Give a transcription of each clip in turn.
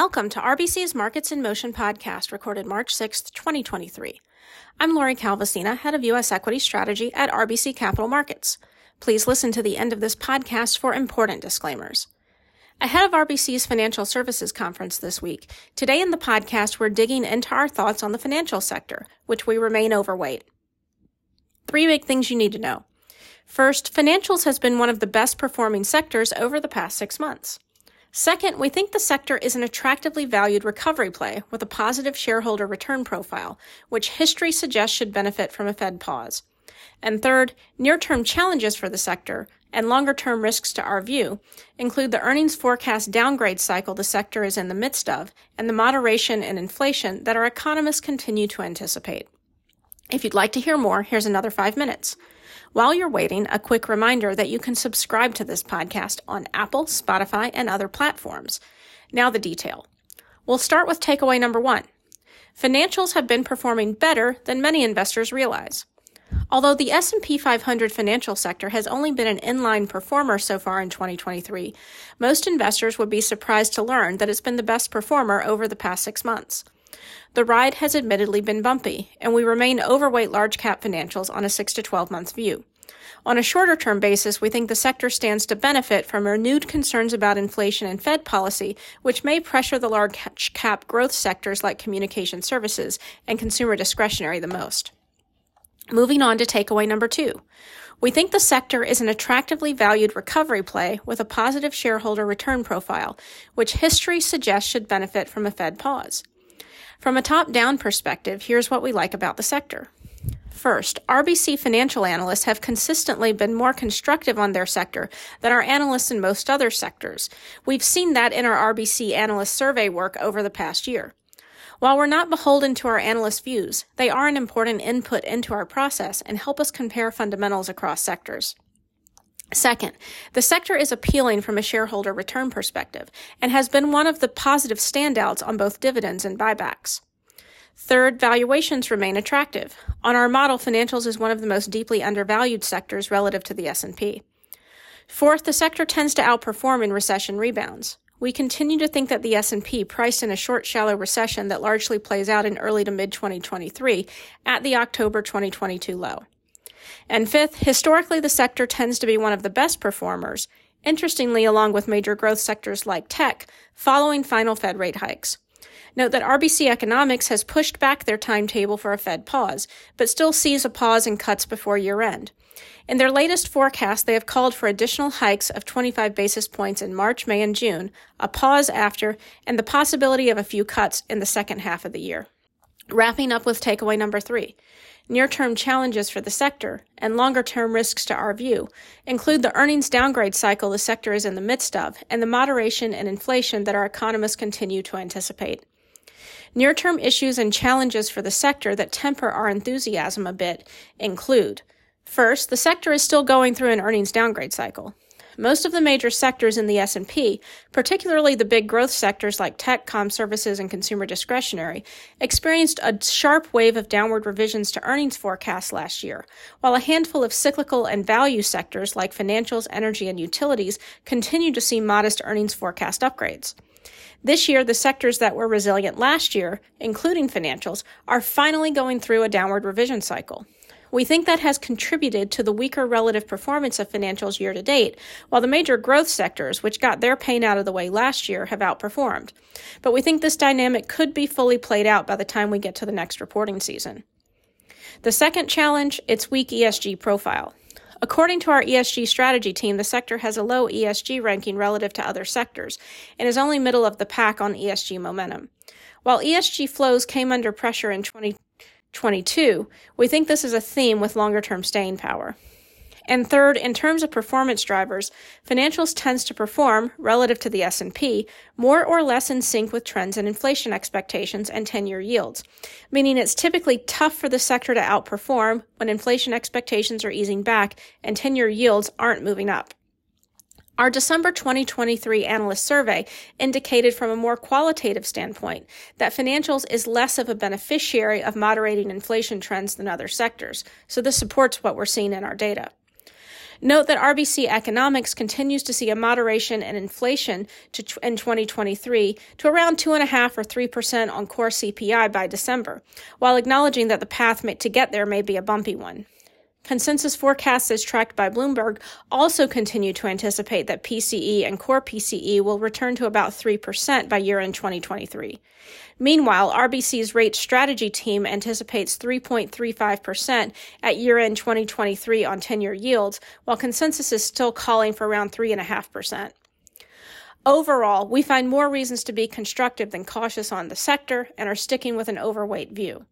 Welcome to RBC's Markets in Motion podcast, recorded March 6th, 2023. I'm Lori Calvasina, head of U.S. equity strategy at RBC Capital Markets. Please listen to the end of this podcast for important disclaimers. Ahead of RBC's Financial Services Conference this week, today in the podcast, we're digging into our thoughts on the financial sector, which we remain overweight. Three big things you need to know. First, financials has been one of the best performing sectors over the past six months. Second, we think the sector is an attractively valued recovery play with a positive shareholder return profile, which history suggests should benefit from a Fed pause. And third, near term challenges for the sector and longer term risks to our view include the earnings forecast downgrade cycle the sector is in the midst of and the moderation in inflation that our economists continue to anticipate. If you'd like to hear more, here's another five minutes. While you're waiting, a quick reminder that you can subscribe to this podcast on Apple, Spotify, and other platforms. Now the detail. We'll start with takeaway number one. Financials have been performing better than many investors realize. Although the S&P 500 financial sector has only been an inline performer so far in 2023, most investors would be surprised to learn that it's been the best performer over the past 6 months. The ride has admittedly been bumpy, and we remain overweight large cap financials on a 6 to 12 month view. On a shorter term basis, we think the sector stands to benefit from renewed concerns about inflation and Fed policy, which may pressure the large cap growth sectors like communication services and consumer discretionary the most. Moving on to takeaway number two. We think the sector is an attractively valued recovery play with a positive shareholder return profile, which history suggests should benefit from a Fed pause. From a top down perspective, here's what we like about the sector. First, RBC financial analysts have consistently been more constructive on their sector than our analysts in most other sectors. We've seen that in our RBC analyst survey work over the past year. While we're not beholden to our analyst views, they are an important input into our process and help us compare fundamentals across sectors. Second, the sector is appealing from a shareholder return perspective and has been one of the positive standouts on both dividends and buybacks. Third, valuations remain attractive. On our model, financials is one of the most deeply undervalued sectors relative to the S&P. Fourth, the sector tends to outperform in recession rebounds. We continue to think that the S&P priced in a short shallow recession that largely plays out in early to mid 2023 at the October 2022 low. And fifth, historically, the sector tends to be one of the best performers, interestingly, along with major growth sectors like tech, following final Fed rate hikes. Note that RBC Economics has pushed back their timetable for a Fed pause, but still sees a pause in cuts before year end. In their latest forecast, they have called for additional hikes of 25 basis points in March, May, and June, a pause after, and the possibility of a few cuts in the second half of the year. Wrapping up with takeaway number three. Near term challenges for the sector and longer term risks to our view include the earnings downgrade cycle the sector is in the midst of and the moderation in inflation that our economists continue to anticipate. Near term issues and challenges for the sector that temper our enthusiasm a bit include First, the sector is still going through an earnings downgrade cycle. Most of the major sectors in the S&P, particularly the big growth sectors like tech, com services, and consumer discretionary, experienced a sharp wave of downward revisions to earnings forecasts last year, while a handful of cyclical and value sectors like financials, energy, and utilities continue to see modest earnings forecast upgrades. This year, the sectors that were resilient last year, including financials, are finally going through a downward revision cycle. We think that has contributed to the weaker relative performance of financials year to date, while the major growth sectors, which got their pain out of the way last year, have outperformed. But we think this dynamic could be fully played out by the time we get to the next reporting season. The second challenge, its weak ESG profile. According to our ESG strategy team, the sector has a low ESG ranking relative to other sectors and is only middle of the pack on ESG momentum. While ESG flows came under pressure in 20, 22, we think this is a theme with longer term staying power. And third, in terms of performance drivers, financials tends to perform relative to the S&P more or less in sync with trends and inflation expectations and 10-year yields, meaning it's typically tough for the sector to outperform when inflation expectations are easing back and 10-year yields aren't moving up. Our December 2023 analyst survey indicated from a more qualitative standpoint that financials is less of a beneficiary of moderating inflation trends than other sectors, so this supports what we're seeing in our data. Note that RBC Economics continues to see a moderation in inflation to, in 2023 to around 2.5 or 3% on core CPI by December, while acknowledging that the path to get there may be a bumpy one. Consensus forecasts as tracked by Bloomberg also continue to anticipate that PCE and core PCE will return to about 3% by year end 2023. Meanwhile, RBC's rate strategy team anticipates 3.35% at year end 2023 on 10 year yields, while consensus is still calling for around 3.5%. Overall, we find more reasons to be constructive than cautious on the sector and are sticking with an overweight view.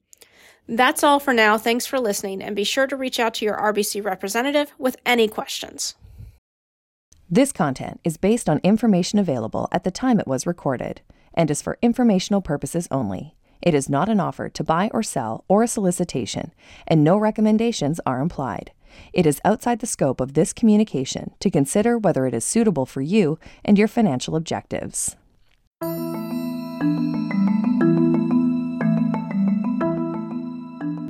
That's all for now. Thanks for listening, and be sure to reach out to your RBC representative with any questions. This content is based on information available at the time it was recorded and is for informational purposes only. It is not an offer to buy or sell or a solicitation, and no recommendations are implied. It is outside the scope of this communication to consider whether it is suitable for you and your financial objectives.